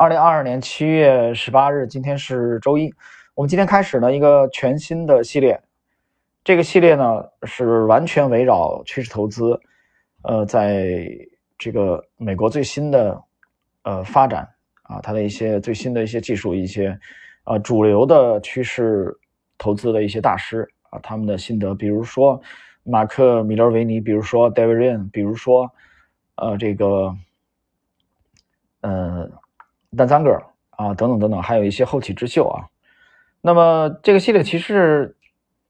二零二二年七月十八日，今天是周一。我们今天开始呢一个全新的系列，这个系列呢是完全围绕趋势投资，呃，在这个美国最新的呃发展啊，它的一些最新的一些技术，一些呃主流的趋势投资的一些大师啊，他们的心得，比如说马克米勒维尼，比如说 David Ryan，比如说呃这个呃。丹桑格啊，等等等等，还有一些后起之秀啊。那么这个系列其实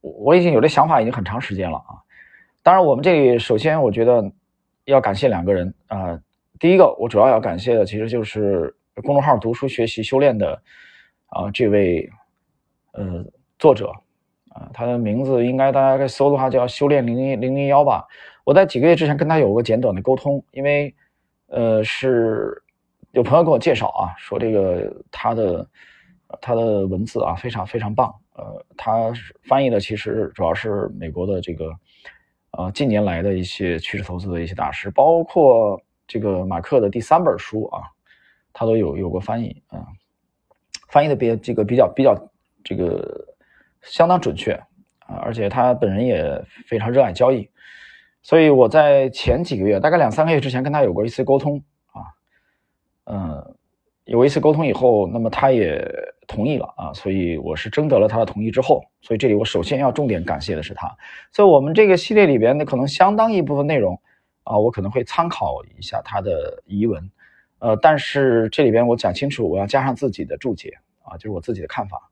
我已经有这想法已经很长时间了啊。当然，我们这里首先我觉得要感谢两个人啊。第一个，我主要要感谢的其实就是公众号“读书学习修炼”的啊这位呃作者啊，他的名字应该大家可以搜的话叫“修炼零零零零幺”吧。我在几个月之前跟他有过简短的沟通，因为呃是。有朋友给我介绍啊，说这个他的他的文字啊非常非常棒，呃，他翻译的其实主要是美国的这个呃近年来的一些趋势投资的一些大师，包括这个马克的第三本书啊，他都有有过翻译啊，翻译的比这个比较比较这个相当准确啊，而且他本人也非常热爱交易，所以我在前几个月，大概两三个月之前跟他有过一次沟通。嗯，有一次沟通以后，那么他也同意了啊，所以我是征得了他的同意之后，所以这里我首先要重点感谢的是他。所以我们这个系列里边的可能相当一部分内容啊，我可能会参考一下他的遗文，呃，但是这里边我讲清楚，我要加上自己的注解啊，就是我自己的看法。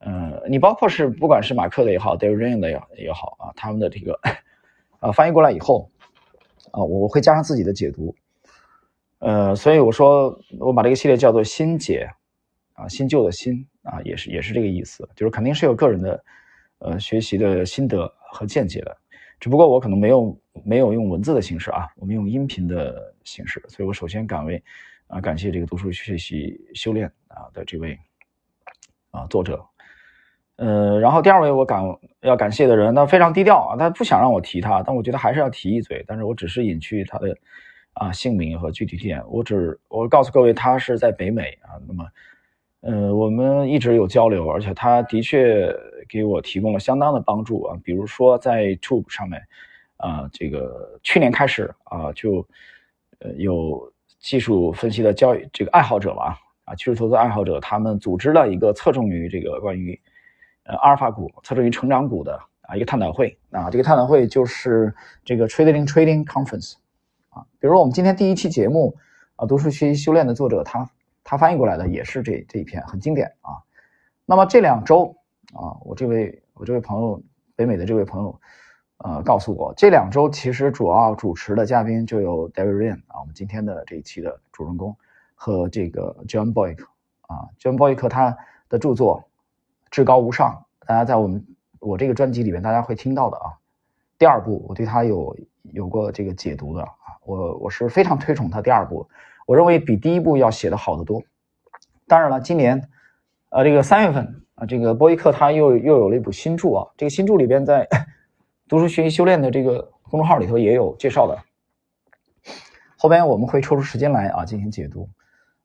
嗯，你包括是不管是马克的也好，David Ryan 的也也好啊，他们的这个啊 翻译过来以后啊，我会加上自己的解读。呃，所以我说，我把这个系列叫做“新解”，啊，新旧的“新”啊，也是也是这个意思，就是肯定是有个人的，呃，学习的心得和见解的，只不过我可能没有没有用文字的形式啊，我们用音频的形式，所以我首先感为啊，感谢这个读书学习修炼啊的这位啊作者，呃，然后第二位我感要感谢的人，那非常低调啊，他不想让我提他，但我觉得还是要提一嘴，但是我只是隐去他的。啊，姓名和具体地点，我只我告诉各位，他是在北美啊。那么，呃，我们一直有交流，而且他的确给我提供了相当的帮助啊。比如说在 Tube 上面，啊，这个去年开始啊，就呃有技术分析的交易这个爱好者吧，啊，趋势投资爱好者，他们组织了一个侧重于这个关于呃阿尔法股、侧重于成长股的啊一个探讨会啊。这个探讨会就是这个 Trading Trading Conference。比如我们今天第一期节目啊，读书学习修炼的作者，他他翻译过来的也是这这一篇很经典啊。那么这两周啊，我这位我这位朋友北美的这位朋友，呃，告诉我这两周其实主要主持的嘉宾就有 David Ryan 啊，我们今天的这一期的主人公和这个 John Boyk 啊，John Boyk 他的著作至高无上，大家在我们我这个专辑里面大家会听到的啊。第二部我对他有有过这个解读的。我我是非常推崇他第二部，我认为比第一部要写的好得多。当然了，今年，呃，这个三月份啊，这个波伊克他又又有了一部新著啊，这个新著里边在读书学习修炼的这个公众号里头也有介绍的。后边我们会抽出时间来啊进行解读，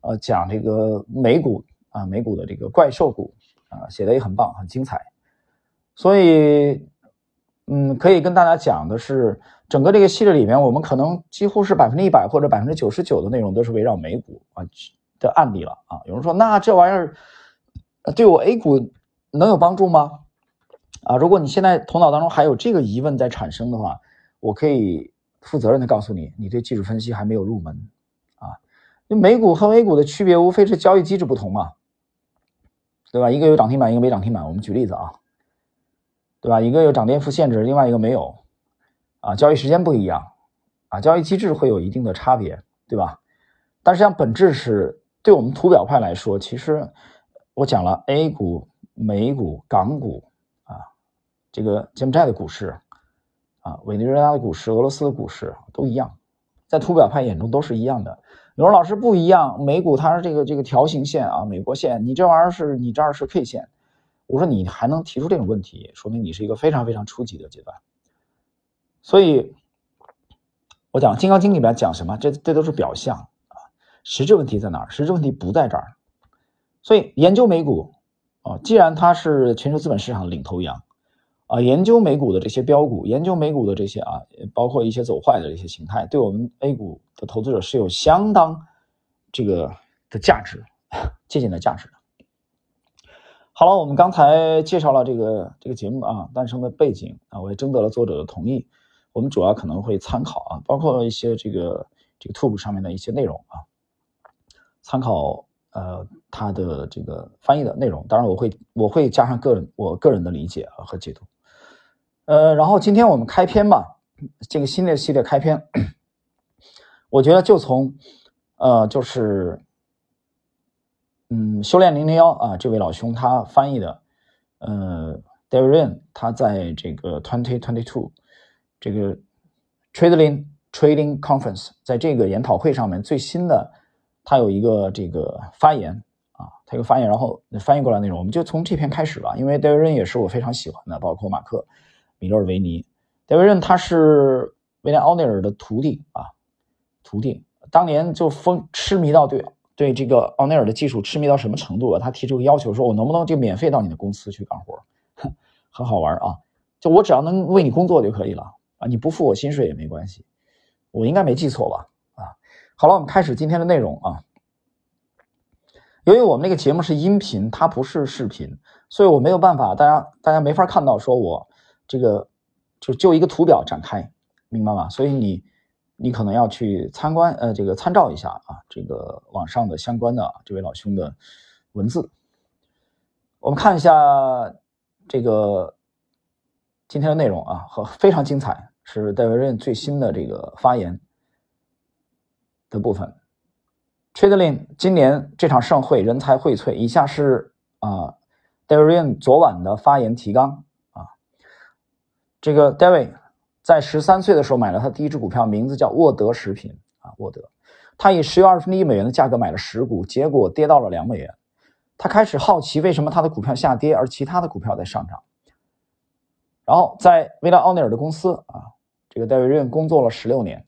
呃，讲这个美股啊，美股的这个怪兽股啊，写的也很棒，很精彩。所以，嗯，可以跟大家讲的是。整个这个系列里面，我们可能几乎是百分之一百或者百分之九十九的内容都是围绕美股啊的案例了啊。有人说，那这玩意儿对我 A 股能有帮助吗？啊，如果你现在头脑当中还有这个疑问在产生的话，我可以负责任的告诉你，你对技术分析还没有入门啊。那美股和 A 股的区别无非是交易机制不同嘛，对吧？一个有涨停板，一个没涨停板。我们举例子啊，对吧？一个有涨跌幅限制，另外一个没有。啊，交易时间不一样，啊，交易机制会有一定的差别，对吧？但是像本质是对我们图表派来说，其实我讲了 A 股、美股、港股啊，这个柬埔寨的股市啊，委内瑞拉的股市、俄罗斯的股市都一样，在图表派眼中都是一样的。有人老师不一样，美股它是这个这个条形线啊，美国线，你这玩意儿是你这儿是 K 线，我说你还能提出这种问题，说明你是一个非常非常初级的阶段。所以，我讲《金刚经》里面讲什么？这这都是表象啊。实质问题在哪儿？实质问题不在这儿。所以研究美股啊，既然它是全球资本市场的领头羊啊，研究美股的这些标股，研究美股的这些啊，包括一些走坏的这些形态，对我们 A 股的投资者是有相当这个的价值，借鉴的价值。好了，我们刚才介绍了这个这个节目啊诞生的背景啊，我也征得了作者的同意。我们主要可能会参考啊，包括一些这个这个 Tube 上面的一些内容啊，参考呃他的这个翻译的内容。当然，我会我会加上个人我个人的理解啊和解读。呃，然后今天我们开篇吧，这个新的系列开篇，我觉得就从呃就是。嗯，修炼零零幺啊，这位老兄他翻译的，呃，David Ryan 他在这个 Twenty Twenty Two 这个 Trading Trading Conference 在这个研讨会上面最新的，他有一个这个发言啊，他有个发言，然后翻译过来内容，我们就从这篇开始吧。因为 David Ryan 也是我非常喜欢的，包括马克米勒维尼，David Ryan 他是威廉奥尼尔的徒弟啊，徒弟当年就疯痴迷到对。对这个奥尼尔的技术痴迷到什么程度了？他提出个要求，说我能不能就免费到你的公司去干活？很好玩啊！就我只要能为你工作就可以了啊！你不付我薪水也没关系。我应该没记错吧？啊，好了，我们开始今天的内容啊。由于我们那个节目是音频，它不是视频，所以我没有办法，大家大家没法看到，说我这个就就一个图表展开，明白吗？所以你。你可能要去参观，呃，这个参照一下啊，这个网上的相关的这位老兄的文字。我们看一下这个今天的内容啊，和非常精彩，是戴维任最新的这个发言的部分。Tradelin 今年这场盛会人才荟萃，以下是啊戴维任昨晚的发言提纲啊，这个 David。在十三岁的时候买了他第一只股票，名字叫沃德食品啊，沃德。他以十有二分之一美元的价格买了十股，结果跌到了两美元。他开始好奇为什么他的股票下跌，而其他的股票在上涨。然后在威廉奥尼尔的公司啊，这个戴维任工作了十六年。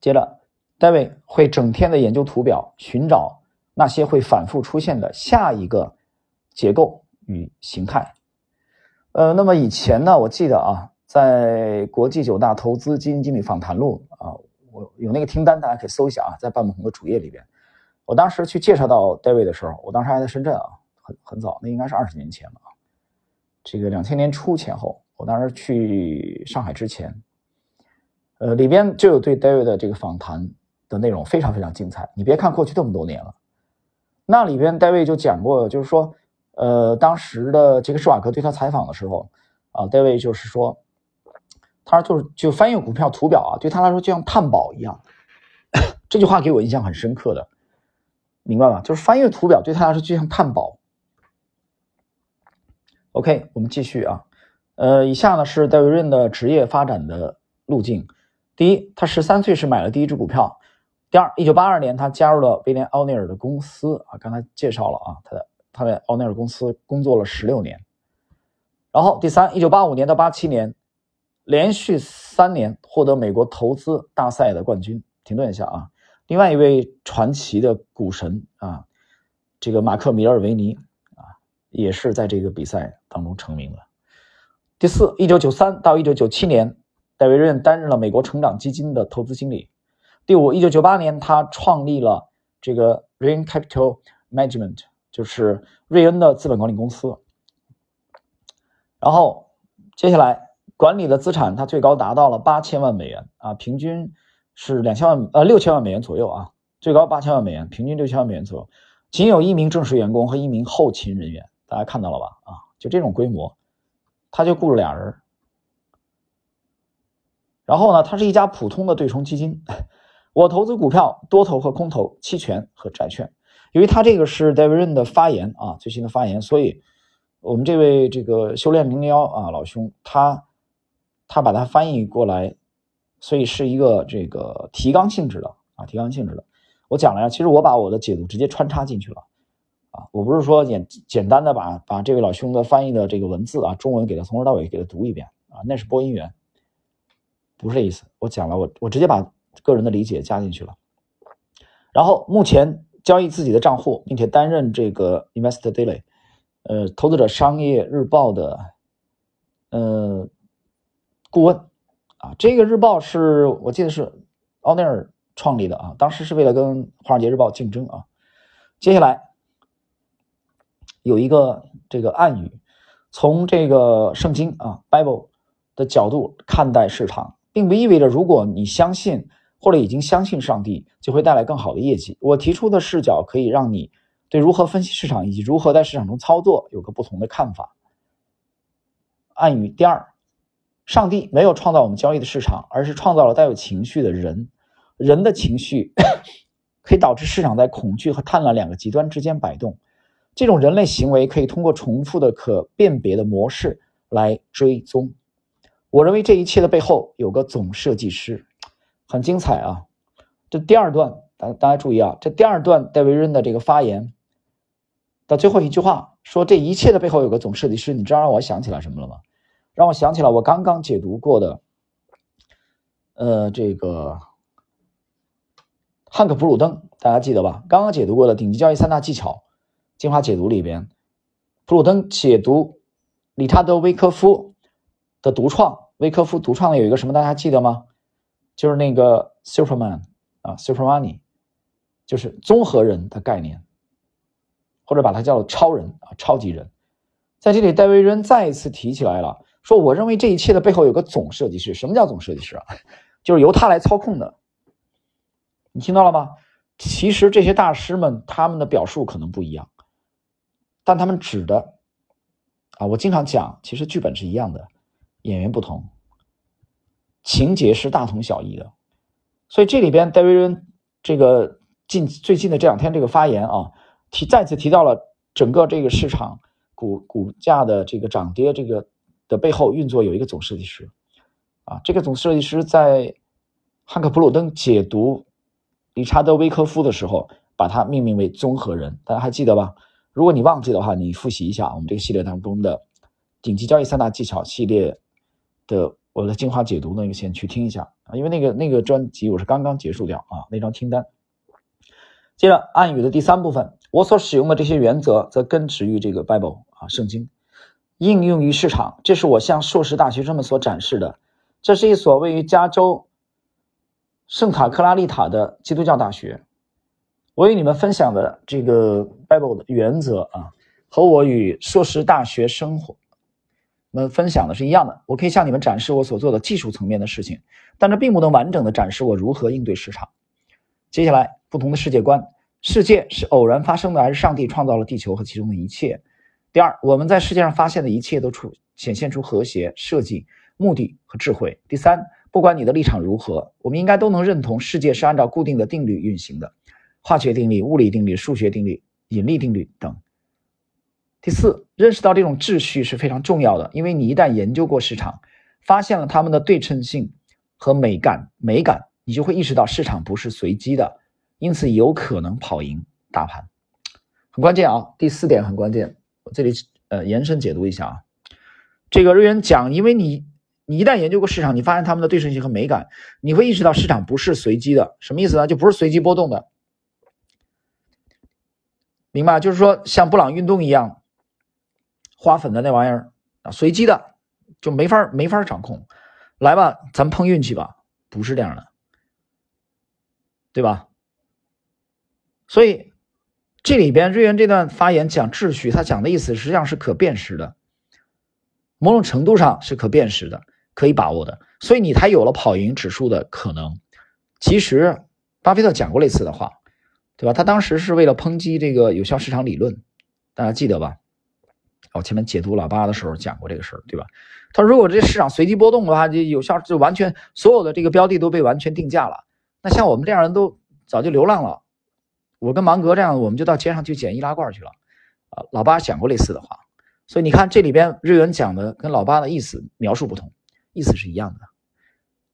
接着，戴维会整天的研究图表，寻找那些会反复出现的下一个结构与形态。呃，那么以前呢，我记得啊，在国际九大投资基金经理访谈录啊，我有那个听单，大家可以搜一下啊，在半亩红的主页里边。我当时去介绍到 David 的时候，我当时还在深圳啊，很很早，那应该是二十年前了啊。这个两千年初前后，我当时去上海之前，呃，里边就有对 David 的这个访谈的内容非常非常精彩。你别看过去这么多年了，那里边 David 就讲过，就是说。呃，当时的这个施瓦格对他采访的时候，啊戴维就是说，他说就是就翻译股票图表啊，对他来说就像探宝一样。这句话给我印象很深刻的，明白吗？就是翻译图表对他来说就像探宝。OK，我们继续啊，呃，以下呢是戴维润的职业发展的路径。第一，他十三岁时买了第一只股票；第二，一九八二年他加入了威廉奥尼尔的公司啊，刚才介绍了啊，他的。他在奥尼尔公司工作了十六年，然后第三，一九八五年到八七年，连续三年获得美国投资大赛的冠军。停顿一下啊，另外一位传奇的股神啊，这个马克米尔维尼啊，也是在这个比赛当中成名的。第四，一九九三到一九九七年，戴维任担任了美国成长基金的投资经理。第五，一九九八年，他创立了这个 Rain Capital Management。就是瑞恩的资本管理公司，然后接下来管理的资产，它最高达到了八千万美元啊，平均是两千万呃六千万美元左右啊，最高八千万美元，平均六千万美元左右，仅有一名正式员工和一名后勤人员，大家看到了吧？啊，就这种规模，他就雇了俩人。然后呢，它是一家普通的对冲基金，我投资股票多头和空头，期权和债券。由于他这个是 David 的发言啊，最新的发言，所以我们这位这个修炼零零幺啊老兄，他他把它翻译过来，所以是一个这个提纲性质的啊，提纲性质的。我讲了呀，其实我把我的解读直接穿插进去了啊，我不是说简简单的把把这位老兄的翻译的这个文字啊，中文给他从头到尾给他读一遍啊，那是播音员，不是这意思。我讲了，我我直接把个人的理解加进去了。然后目前交易自己的账户，并且担任这个 Investor Daily，呃，投资者商业日报的呃顾问啊。这个日报是我记得是奥尼尔创立的啊，当时是为了跟华尔街日报竞争啊。接下来有一个这个暗语，从这个圣经啊 Bible 的角度看待市场，并不意味着如果你相信。或者已经相信上帝，就会带来更好的业绩。我提出的视角可以让你对如何分析市场以及如何在市场中操作有个不同的看法。暗语第二，上帝没有创造我们交易的市场，而是创造了带有情绪的人。人的情绪 可以导致市场在恐惧和贪婪两个极端之间摆动。这种人类行为可以通过重复的可辨别的模式来追踪。我认为这一切的背后有个总设计师。很精彩啊！这第二段，大大家注意啊，这第二段戴维润的这个发言到最后一句话说：“这一切的背后有个总设计师。”你知道让我想起来什么了吗？让我想起了我刚刚解读过的，呃，这个汉克·普鲁登，大家记得吧？刚刚解读过的顶级交易三大技巧精华解读里边，普鲁登解读理查德·威科夫的独创，威科夫独创的有一个什么？大家记得吗？就是那个 Superman 啊，Supermoney，就是综合人的概念，或者把它叫做超人啊，超级人。在这里，戴维·恩再一次提起来了，说：“我认为这一切的背后有个总设计师。什么叫总设计师啊？就是由他来操控的。你听到了吗？其实这些大师们他们的表述可能不一样，但他们指的啊，我经常讲，其实剧本是一样的，演员不同。”情节是大同小异的，所以这里边戴维恩这个近最近的这两天这个发言啊，提再次提到了整个这个市场股股价的这个涨跌这个的背后运作有一个总设计师啊，这个总设计师在汉克普鲁登解读理查德威科夫的时候，把他命名为综合人，大家还记得吧？如果你忘记的话，你复习一下我们这个系列当中的顶级交易三大技巧系列的。我的精华解读那个先去听一下啊，因为那个那个专辑我是刚刚结束掉啊，那张清单。接着暗语的第三部分，我所使用的这些原则则根植于这个 Bible 啊圣经，应用于市场。这是我向硕士大学生们所展示的。这是一所位于加州圣塔克拉丽塔的基督教大学。我与你们分享的这个 Bible 的原则啊，和我与硕士大学生活。我们分享的是一样的，我可以向你们展示我所做的技术层面的事情，但这并不能完整的展示我如何应对市场。接下来，不同的世界观：世界是偶然发生的，还是上帝创造了地球和其中的一切？第二，我们在世界上发现的一切都出显现出和谐、设计、目的和智慧。第三，不管你的立场如何，我们应该都能认同世界是按照固定的定律运行的，化学定律、物理定律、数学定律、引力定律等。第四，认识到这种秩序是非常重要的，因为你一旦研究过市场，发现了它们的对称性和美感，美感，你就会意识到市场不是随机的，因此有可能跑赢大盘，很关键啊。第四点很关键，我这里呃延伸解读一下啊。这个瑞元讲，因为你你一旦研究过市场，你发现它们的对称性和美感，你会意识到市场不是随机的，什么意思呢？就不是随机波动的，明白？就是说像布朗运动一样。花粉的那玩意儿啊，随机的，就没法没法掌控。来吧，咱碰运气吧，不是这样的，对吧？所以这里边瑞元这段发言讲秩序，他讲的意思实际上是可辨识的，某种程度上是可辨识的，可以把握的。所以你才有了跑赢指数的可能。其实巴菲特讲过类似的话，对吧？他当时是为了抨击这个有效市场理论，大家记得吧？我前面解读老八的时候讲过这个事儿，对吧？他说，如果这市场随机波动的话，就有效就完全所有的这个标的都被完全定价了。那像我们这样人都早就流浪了。我跟芒格这样，我们就到街上去捡易拉罐去了。啊，老八讲过类似的话，所以你看这里边瑞文讲的跟老八的意思描述不同，意思是一样的，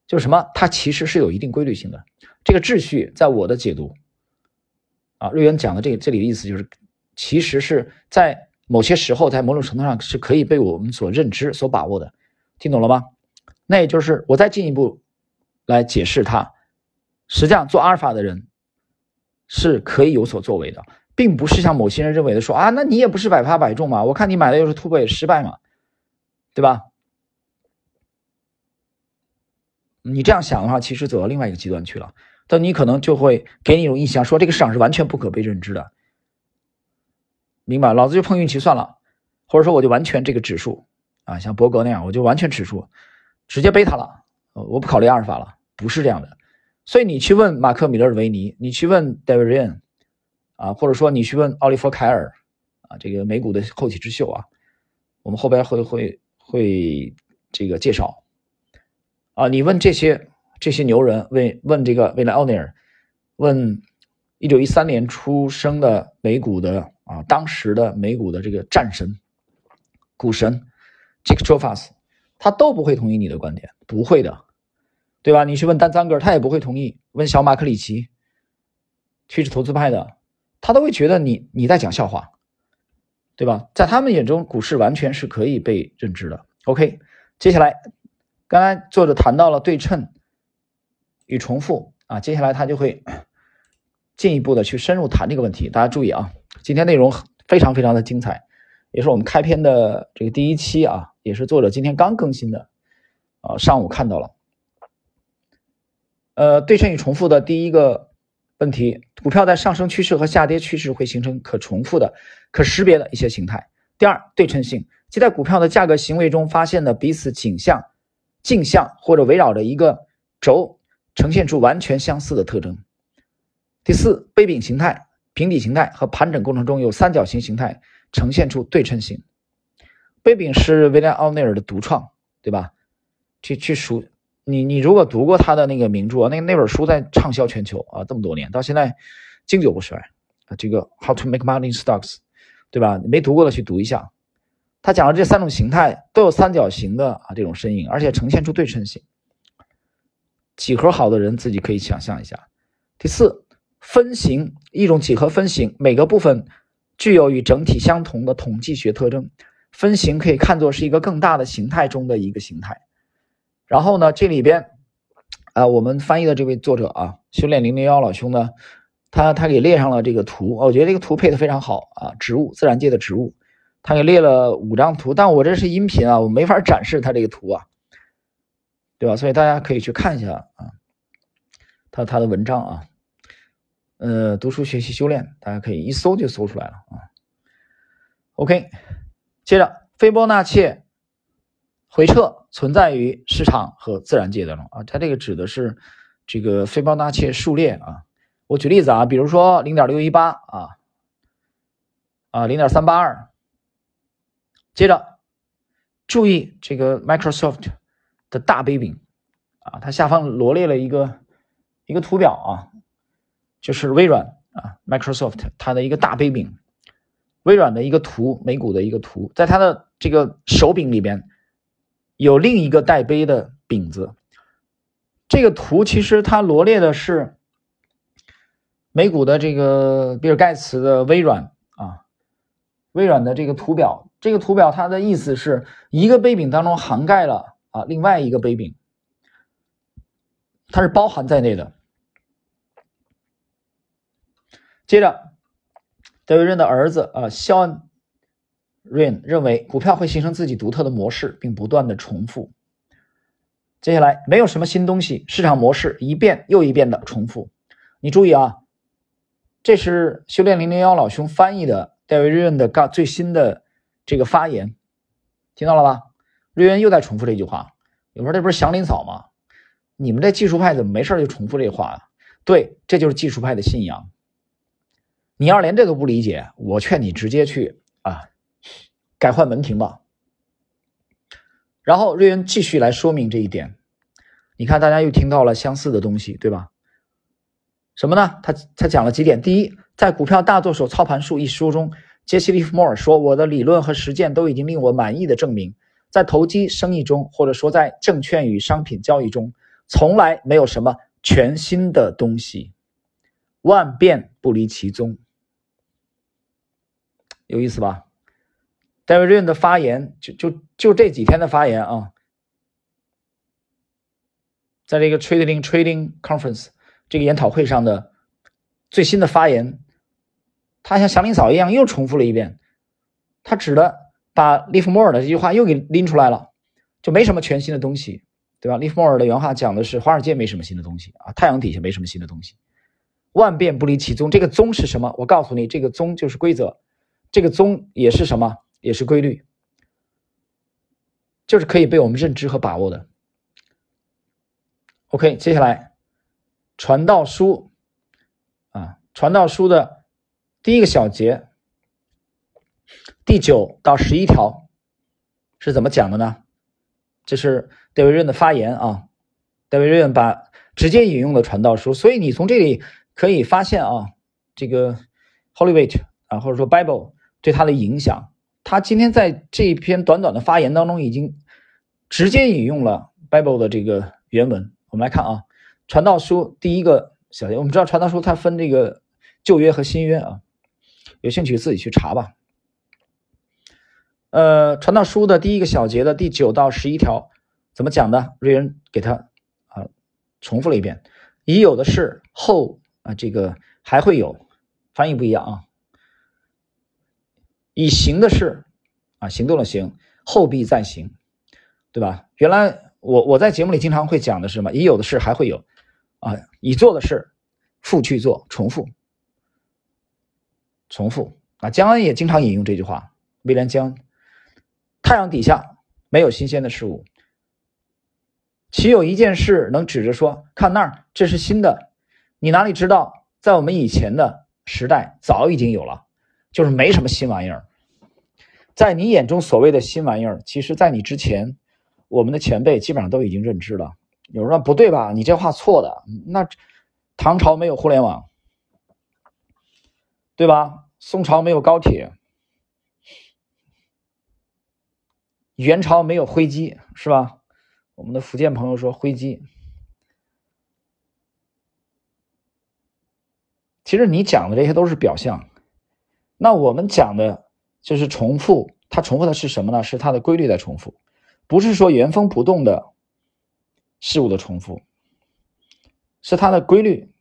就是什么？它其实是有一定规律性的。这个秩序在我的解读，啊，瑞文讲的这这里的意思就是，其实是在。某些时候，在某种程度上是可以被我们所认知、所把握的，听懂了吗？那也就是我再进一步来解释它。实际上，做阿尔法的人，是可以有所作为的，并不是像某些人认为的说啊，那你也不是百发百中嘛，我看你买的又是突破也失败嘛，对吧？你这样想的话，其实走到另外一个极端去了，但你可能就会给你一种印象，说这个市场是完全不可被认知的，明白？老子就碰运气算了，或者说我就完全这个指数啊，像伯格那样，我就完全指数，直接贝塔了，我不考虑阿尔法了，不是这样的。所以你去问马克·米勒维尼，你去问 David Ryan，啊，或者说你去问奥利弗·凯尔，啊，这个美股的后起之秀啊，我们后边会会会这个介绍。啊，你问这些这些牛人，问问这个未来奥尼尔，问一九一三年出生的美股的啊，当时的美股的这个战神股神 Jack Troffas，他都不会同意你的观点，不会的，对吧？你去问丹赞格，他也不会同意。问小马克里奇，趋势投资派的，他都会觉得你你在讲笑话，对吧？在他们眼中，股市完全是可以被认知的。OK，接下来。刚才作者谈到了对称与重复啊，接下来他就会 进一步的去深入谈这个问题。大家注意啊，今天内容非常非常的精彩，也是我们开篇的这个第一期啊，也是作者今天刚更新的啊，上午看到了。呃，对称与重复的第一个问题，股票在上升趋势和下跌趋势会形成可重复的、可识别的一些形态。第二，对称性，即在股票的价格行为中发现的彼此景象。镜像或者围绕着一个轴呈现出完全相似的特征。第四，杯柄形态、平底形态和盘整过程中有三角形形态呈现出对称性。杯柄是威廉·奥内尔的独创，对吧？去去数你你如果读过他的那个名著，那那本书在畅销全球啊，这么多年到现在经久不衰啊。这个《How to Make Money in Stocks》，对吧？没读过的去读一下。他讲了这三种形态都有三角形的啊这种身影，而且呈现出对称性。几何好的人自己可以想象一下。第四，分形一种几何分形，每个部分具有与整体相同的统计学特征。分形可以看作是一个更大的形态中的一个形态。然后呢，这里边啊，我们翻译的这位作者啊，修炼零零幺老兄呢，他他给列上了这个图，我觉得这个图配的非常好啊，植物，自然界的植物。他给列了五张图，但我这是音频啊，我没法展示他这个图啊，对吧？所以大家可以去看一下啊，他他的文章啊，呃，读书学习修炼，大家可以一搜就搜出来了啊。OK，接着，斐波那契回撤存在于市场和自然界当中啊，它这个指的是这个斐波那契数列啊。我举例子啊，比如说零点六一八啊，啊零点三八二。接着，注意这个 Microsoft 的大杯柄啊，它下方罗列了一个一个图表啊，就是微软啊，Microsoft 它的一个大杯柄，微软的一个图，美股的一个图，在它的这个手柄里边有另一个带杯的饼子。这个图其实它罗列的是美股的这个比尔盖茨的微软啊，微软的这个图表。这个图表它的意思是一个杯柄当中涵盖了啊另外一个杯柄，它是包含在内的。接着，德维润的儿子啊肖恩瑞恩认为股票会形成自己独特的模式，并不断的重复。接下来没有什么新东西，市场模式一遍又一遍的重复。你注意啊，这是修炼零零幺老兄翻译的戴维瑞恩的刚最新的。这个发言听到了吧？瑞恩又在重复这句话。有时候这不是祥林嫂吗？你们这技术派怎么没事就重复这话啊？对，这就是技术派的信仰。你要连这都不理解，我劝你直接去啊改换门庭吧。然后瑞恩继续来说明这一点。你看，大家又听到了相似的东西，对吧？什么呢？他他讲了几点。第一，在《股票大作手操盘术》一书中。杰西·利弗莫尔说：“我的理论和实践都已经令我满意的证明，在投机生意中，或者说在证券与商品交易中，从来没有什么全新的东西，万变不离其宗。有意思吧？”David Ryan 的发言，就就就这几天的发言啊，在这个 Trading Trading Conference 这个研讨会上的最新的发言，他像祥林嫂一样又重复了一遍，他指的把利弗莫尔的这句话又给拎出来了，就没什么全新的东西，对吧？利弗莫尔的原话讲的是华尔街没什么新的东西啊，太阳底下没什么新的东西，万变不离其宗。这个宗是什么？我告诉你，这个宗就是规则，这个宗也是什么？也是规律，就是可以被我们认知和把握的。OK，接下来。传道书。啊，传道书的第一个小节，第九到十一条。是怎么讲的呢？这是戴维润的发言啊，戴维润把直接引用了传道书，所以你从这里可以发现啊，这个 Holy Weight 啊，或者说 Bible 对他的影响。他今天在这一篇短短的发言当中，已经直接引用了 Bible 的这个原文。我们来看啊，《传道书》第一个小节，我们知道《传道书》它分这个旧约和新约啊，有兴趣自己去查吧。呃，《传道书》的第一个小节的第九到十一条怎么讲的？瑞恩给他啊重复了一遍：已有的事后啊，这个还会有，翻译不一样啊。已行的事啊，行动的行，后必再行，对吧？原来。我我在节目里经常会讲的是什么？已有的事还会有，啊，已做的事复去做，重复，重复。啊，江恩也经常引用这句话。威廉江，太阳底下没有新鲜的事物，岂有一件事能指着说，看那儿，这是新的？你哪里知道，在我们以前的时代早已经有了，就是没什么新玩意儿。在你眼中所谓的新玩意儿，其实在你之前。我们的前辈基本上都已经认知了。有人说不对吧？你这话错的。那唐朝没有互联网，对吧？宋朝没有高铁，元朝没有飞机，是吧？我们的福建朋友说飞机。其实你讲的这些都是表象，那我们讲的就是重复。它重复的是什么呢？是它的规律在重复。不是说原封不动的事物的重复，是它的规律。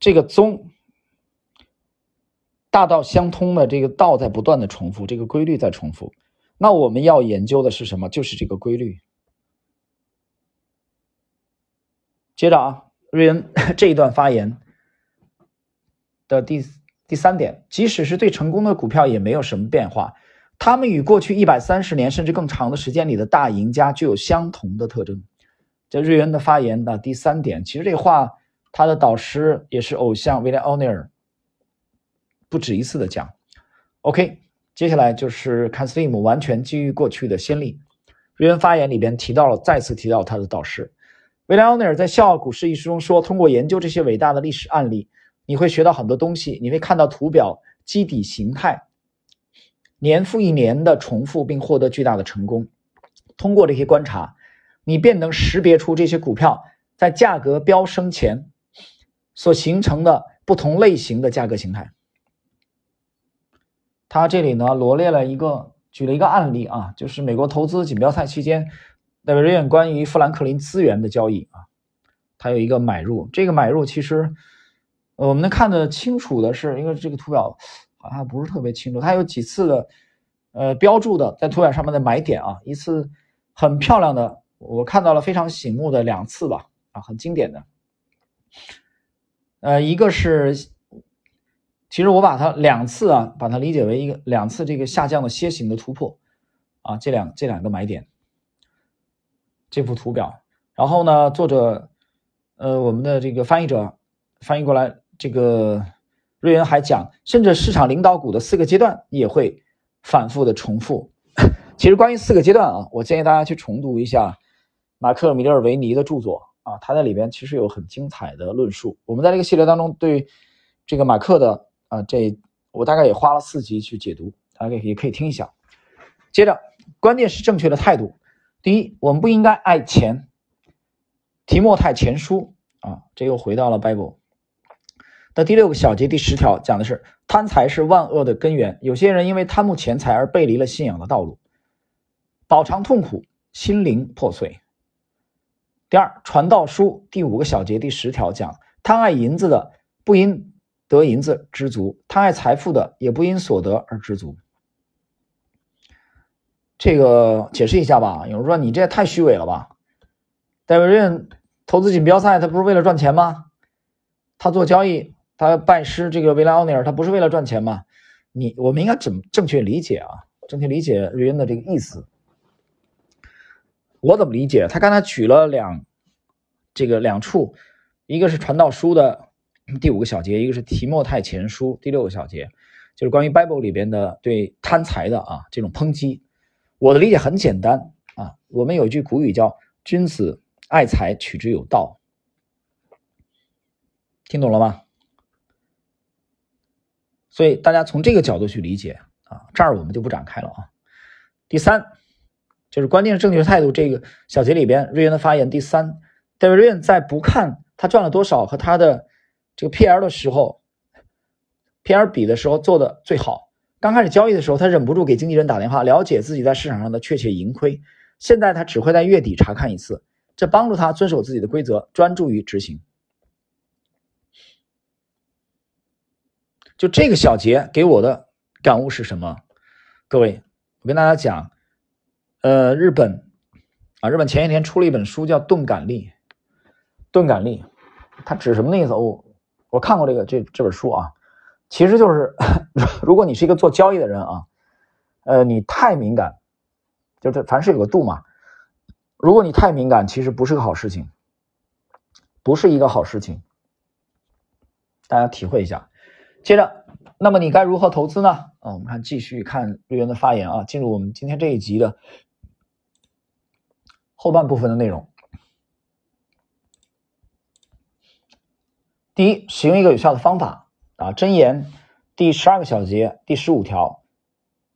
这个宗大道相通的这个道在不断的重复，这个规律在重复。那我们要研究的是什么？就是这个规律。接着啊，瑞恩 这一段发言的第第三点，即使是最成功的股票，也没有什么变化。他们与过去一百三十年甚至更长的时间里的大赢家具有相同的特征。这瑞恩的发言的第三点，其实这话他的导师也是偶像威廉奥尼尔不止一次的讲。OK，接下来就是看 Slim 完全基于过去的先例。瑞恩发言里边提到了，再次提到他的导师威廉奥尼尔在《笑傲股市》一书中说：“通过研究这些伟大的历史案例，你会学到很多东西，你会看到图表基底形态。”年复一年的重复，并获得巨大的成功。通过这些观察，你便能识别出这些股票在价格飙升前所形成的不同类型的价格形态。他这里呢罗列了一个，举了一个案例啊，就是美国投资锦标赛期间，戴维瑞恩关于富兰克林资源的交易啊，他有一个买入。这个买入其实我们能看得清楚的是，因为这个图表。好像不是特别清楚，它有几次的，呃，标注的在图表上面的买点啊，一次很漂亮的，我看到了非常醒目的两次吧，啊，很经典的，呃，一个是，其实我把它两次啊，把它理解为一个两次这个下降的楔形的突破，啊，这两这两个买点，这幅图表，然后呢，作者，呃，我们的这个翻译者翻译过来这个。瑞恩还讲，甚至市场领导股的四个阶段也会反复的重复。其实关于四个阶段啊，我建议大家去重读一下马克·米勒维尼的著作啊，他在里边其实有很精彩的论述。我们在这个系列当中对这个马克的啊，这我大概也花了四集去解读，大家也可以听一下。接着，关键是正确的态度。第一，我们不应该爱钱。提莫泰前书啊，这又回到了 Bible。的第六个小节第十条讲的是贪财是万恶的根源。有些人因为贪慕钱财而背离了信仰的道路，饱尝痛苦，心灵破碎。第二，传道书第五个小节第十条讲贪爱银子的不因得银子知足，贪爱财富的也不因所得而知足。这个解释一下吧。有人说你这也太虚伪了吧？戴维任投资锦标赛，他不是为了赚钱吗？他做交易，他拜师这个维莱奥尼尔，他不是为了赚钱吗？你我们应该怎正确理解啊？正确理解瑞恩的这个意思。我怎么理解？他刚才举了两这个两处，一个是传道书的第五个小节，一个是提莫太前书第六个小节，就是关于 Bible 里边的对贪财的啊这种抨击。我的理解很简单啊，我们有一句古语叫“君子爱财，取之有道”，听懂了吗？所以大家从这个角度去理解啊，这儿我们就不展开了啊。第三，就是关键正确态度这个小节里边，瑞恩的发言。第三，David 瑞恩在不看他赚了多少和他的这个 P/R 的时候，P/R 比的时候做的最好。刚开始交易的时候，他忍不住给经纪人打电话，了解自己在市场上的确切盈亏。现在他只会在月底查看一次，这帮助他遵守自己的规则，专注于执行。就这个小节给我的感悟是什么？各位，我跟大家讲，呃，日本啊，日本前一天出了一本书叫《钝感力》，钝感力，它指什么的意思？我我看过这个这这本书啊。其实就是，如果你是一个做交易的人啊，呃，你太敏感，就是凡事有个度嘛。如果你太敏感，其实不是个好事情，不是一个好事情。大家体会一下。接着，那么你该如何投资呢？啊，我们看继续看瑞元的发言啊，进入我们今天这一集的后半部分的内容。第一，使用一个有效的方法。啊，箴言第十二个小节第十五条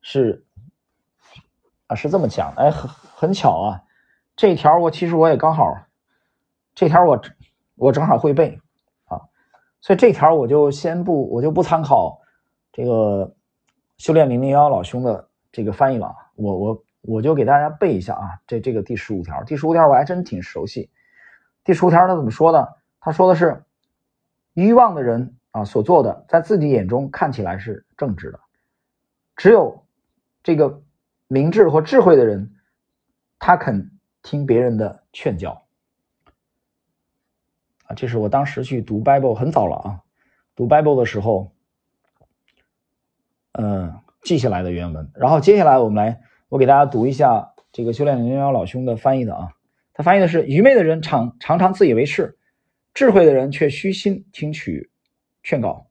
是啊，是这么讲。哎，很很巧啊，这条我其实我也刚好，这条我我正好会背，所以这条我就先不我就不参考这个修炼零零幺老兄的这个翻译了。我我我就给大家背一下啊，这这个第十五条，第十五条我还真挺熟悉。第十五条他怎么说的？他说的是欲望的人。啊，所做的在自己眼中看起来是正直的，只有这个明智或智慧的人，他肯听别人的劝教。啊，这是我当时去读 Bible 很早了啊，读 Bible 的时候，嗯，记下来的原文。然后接下来我们来，我给大家读一下这个修炼零零幺老兄的翻译的啊，他翻译的是：愚昧的人常常常自以为是，智慧的人却虚心听取。劝告。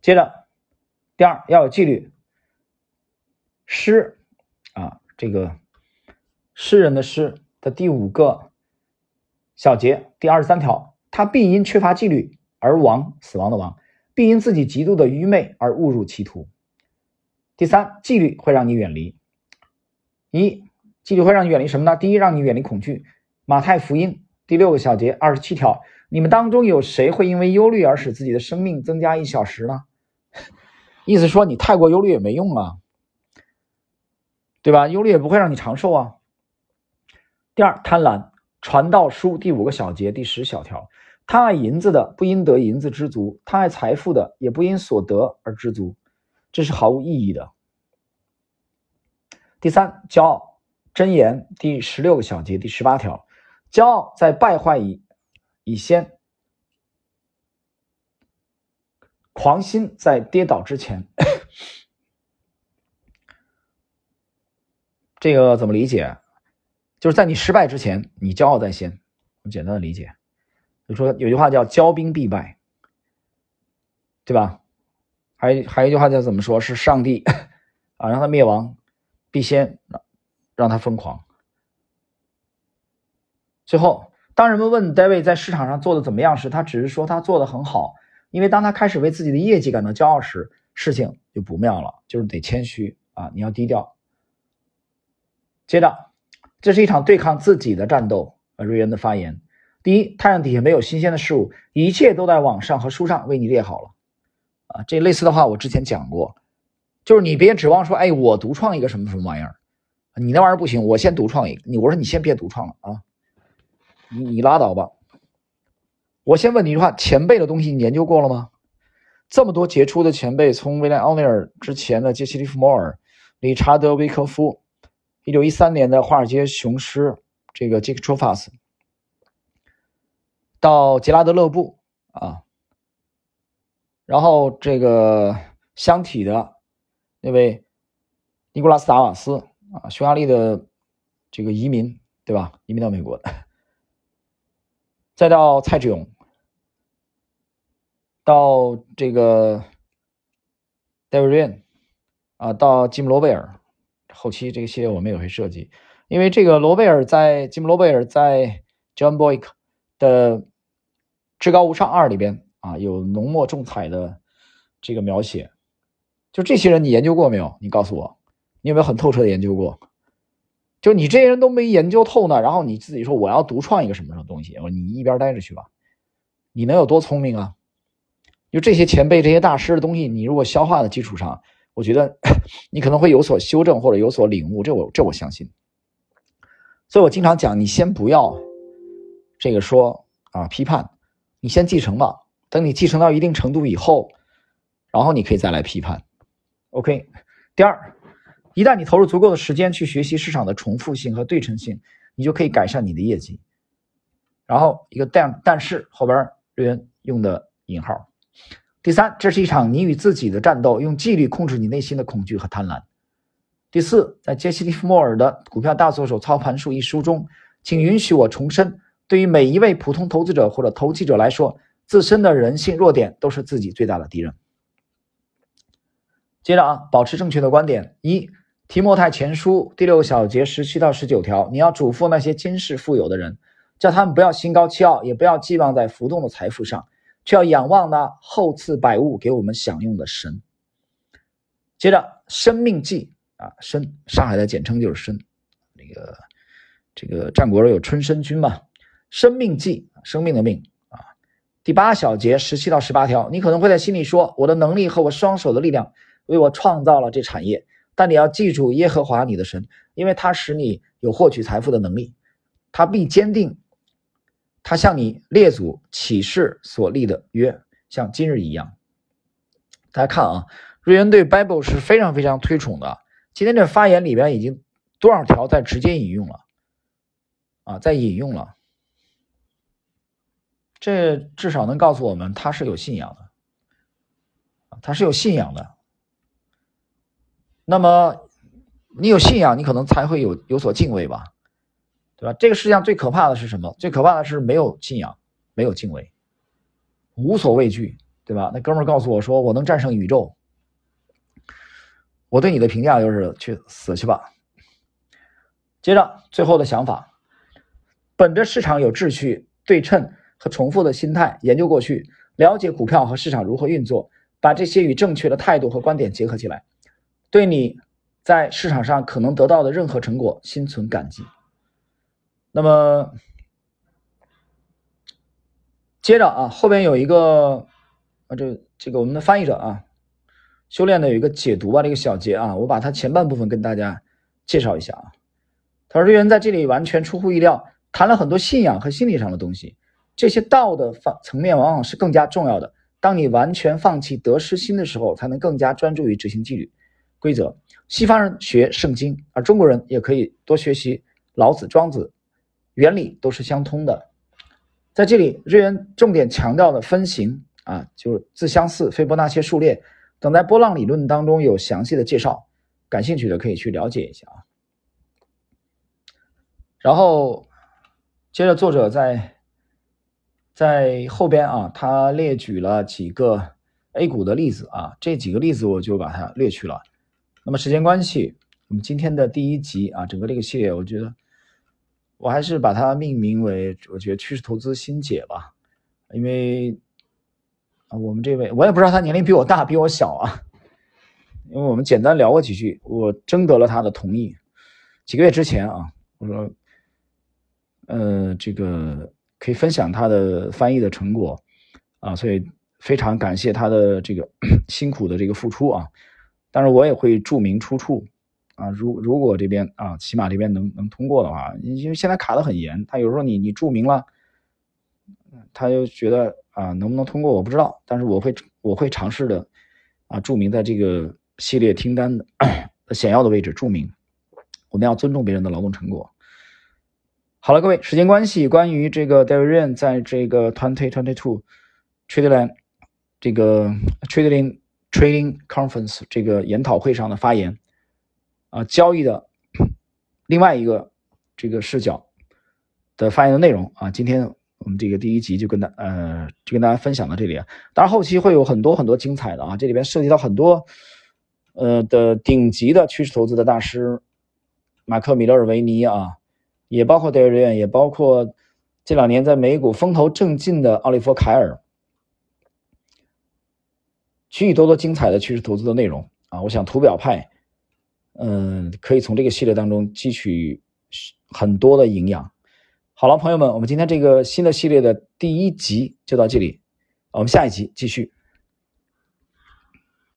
接着，第二要有纪律。诗啊，这个诗人的诗的第五个小节第二十三条，他必因缺乏纪律而亡，死亡的亡；必因自己极度的愚昧而误入歧途。第三，纪律会让你远离一，纪律会让你远离什么呢？第一，让你远离恐惧。马太福音第六个小节二十七条。你们当中有谁会因为忧虑而使自己的生命增加一小时呢？意思说你太过忧虑也没用啊，对吧？忧虑也不会让你长寿啊。第二，贪婪，传道书第五个小节第十小条，贪爱银子的不因得银子知足，贪爱财富的也不因所得而知足，这是毫无意义的。第三，骄傲，箴言第十六个小节第十八条，骄傲在败坏以。以先，狂心在跌倒之前，这个怎么理解？就是在你失败之前，你骄傲在先。简单的理解，就说有句话叫“骄兵必败”，对吧？还还有一句话叫怎么说？是上帝啊，让他灭亡，必先让他疯狂。最后。当人们问 David 在市场上做的怎么样时，他只是说他做的很好。因为当他开始为自己的业绩感到骄傲时，事情就不妙了，就是得谦虚啊，你要低调。接着，这是一场对抗自己的战斗。瑞恩的发言：第一，太阳底下没有新鲜的事物，一切都在网上和书上为你列好了。啊，这类似的话我之前讲过，就是你别指望说，哎，我独创一个什么什么玩意儿，你那玩意儿不行，我先独创一个。你我说你先别独创了啊。你你拉倒吧！我先问你一句话：前辈的东西你研究过了吗？这么多杰出的前辈，从威廉奥尼尔之前的杰西·利弗莫尔、理查德·维科夫，一九一三年的华尔街雄狮这个杰克·托法斯，到杰拉德·勒布啊，然后这个箱体的那位尼古拉斯·达瓦斯啊，匈牙利的这个移民对吧？移民到美国，再到蔡志勇。到这个 David Ryan 啊，到吉姆罗贝尔，后期这个系列我们也会设计，因为这个罗贝尔在吉姆罗贝尔在 John Boyk 的《至高无上二》里边啊，有浓墨重彩的这个描写。就这些人，你研究过没有？你告诉我，你有没有很透彻的研究过？就你这些人都没研究透呢，然后你自己说我要独创一个什么什么东西，我你一边待着去吧，你能有多聪明啊？就这些前辈、这些大师的东西，你如果消化的基础上，我觉得 你可能会有所修正或者有所领悟，这我这我相信。所以我经常讲，你先不要这个说啊批判，你先继承吧。等你继承到一定程度以后，然后你可以再来批判。OK。第二，一旦你投入足够的时间去学习市场的重复性和对称性，你就可以改善你的业绩。然后一个但但是后边瑞恩用的引号。第三，这是一场你与自己的战斗，用纪律控制你内心的恐惧和贪婪。第四，在杰西·利弗莫尔的《股票大作手操盘术》一书中，请允许我重申：对于每一位普通投资者或者投机者来说，自身的人性弱点都是自己最大的敌人。接着啊，保持正确的观点。一，《提莫泰前书》第六小节十七到十九条，你要嘱咐那些今世富有的人，叫他们不要心高气傲，也不要寄望在浮动的财富上。却要仰望那厚赐百物给我们享用的神。接着，《生命记》啊，申上海的简称就是申。那个这个战国有春申君嘛，《生命记》生命的命啊，第八小节十七到十八条，你可能会在心里说：“我的能力和我双手的力量为我创造了这产业。”但你要记住耶和华你的神，因为他使你有获取财富的能力，他必坚定。他向你列祖启示所立的约，像今日一样。大家看啊，瑞恩对 Bible 是非常非常推崇的。今天这发言里边已经多少条在直接引用了啊，在引用了。这至少能告诉我们他是有信仰的，他是有信仰的。那么你有信仰，你可能才会有有所敬畏吧。对吧？这个世界上最可怕的是什么？最可怕的是没有信仰，没有敬畏，无所畏惧，对吧？那哥们儿告诉我说，我能战胜宇宙。我对你的评价就是去死去吧。接着，最后的想法，本着市场有秩序、对称和重复的心态研究过去，了解股票和市场如何运作，把这些与正确的态度和观点结合起来，对你在市场上可能得到的任何成果心存感激。那么，接着啊，后边有一个啊，这这个我们的翻译者啊，修炼的有一个解读吧，这个小节啊，我把它前半部分跟大家介绍一下啊。他说，瑞恩在这里完全出乎意料，谈了很多信仰和心理上的东西，这些道的方层面往往是更加重要的。当你完全放弃得失心的时候，才能更加专注于执行纪律规则。西方人学圣经，而中国人也可以多学习老子、庄子。原理都是相通的，在这里，瑞恩重点强调的分型啊，就是自相似、斐波那契数列等，在波浪理论当中有详细的介绍，感兴趣的可以去了解一下啊。然后，接着作者在在后边啊，他列举了几个 A 股的例子啊，这几个例子我就把它略去了。那么时间关系，我们今天的第一集啊，整个这个系列，我觉得。我还是把它命名为，我觉得趋势投资新解吧，因为啊，我们这位我也不知道他年龄比我大比我小啊，因为我们简单聊过几句，我征得了他的同意，几个月之前啊，我说，呃，这个可以分享他的翻译的成果啊，所以非常感谢他的这个 辛苦的这个付出啊，但是我也会注明出处。啊，如如果这边啊，起码这边能能通过的话，因为现在卡的很严，他有时候你你注明了，他又觉得啊，能不能通过我不知道，但是我会我会尝试的啊，注明在这个系列听单的显要的位置注明，我们要尊重别人的劳动成果。好了，各位，时间关系，关于这个 David Ren 在这个 Twenty Twenty Two Trading 这个 Trading Trading Conference 这个研讨会上的发言啊，交易的另外一个这个视角的发言的内容啊，今天我们这个第一集就跟大呃就跟大家分享到这里啊，当然后期会有很多很多精彩的啊，这里边涉及到很多呃的顶级的趋势投资的大师马克米勒尔维尼啊。也包括戴维瑞也包括这两年在美股风头正劲的奥利弗·凯尔，许许多多精彩的趋势投资的内容啊！我想图表派，嗯，可以从这个系列当中汲取很多的营养。好了，朋友们，我们今天这个新的系列的第一集就到这里，我们下一集继续。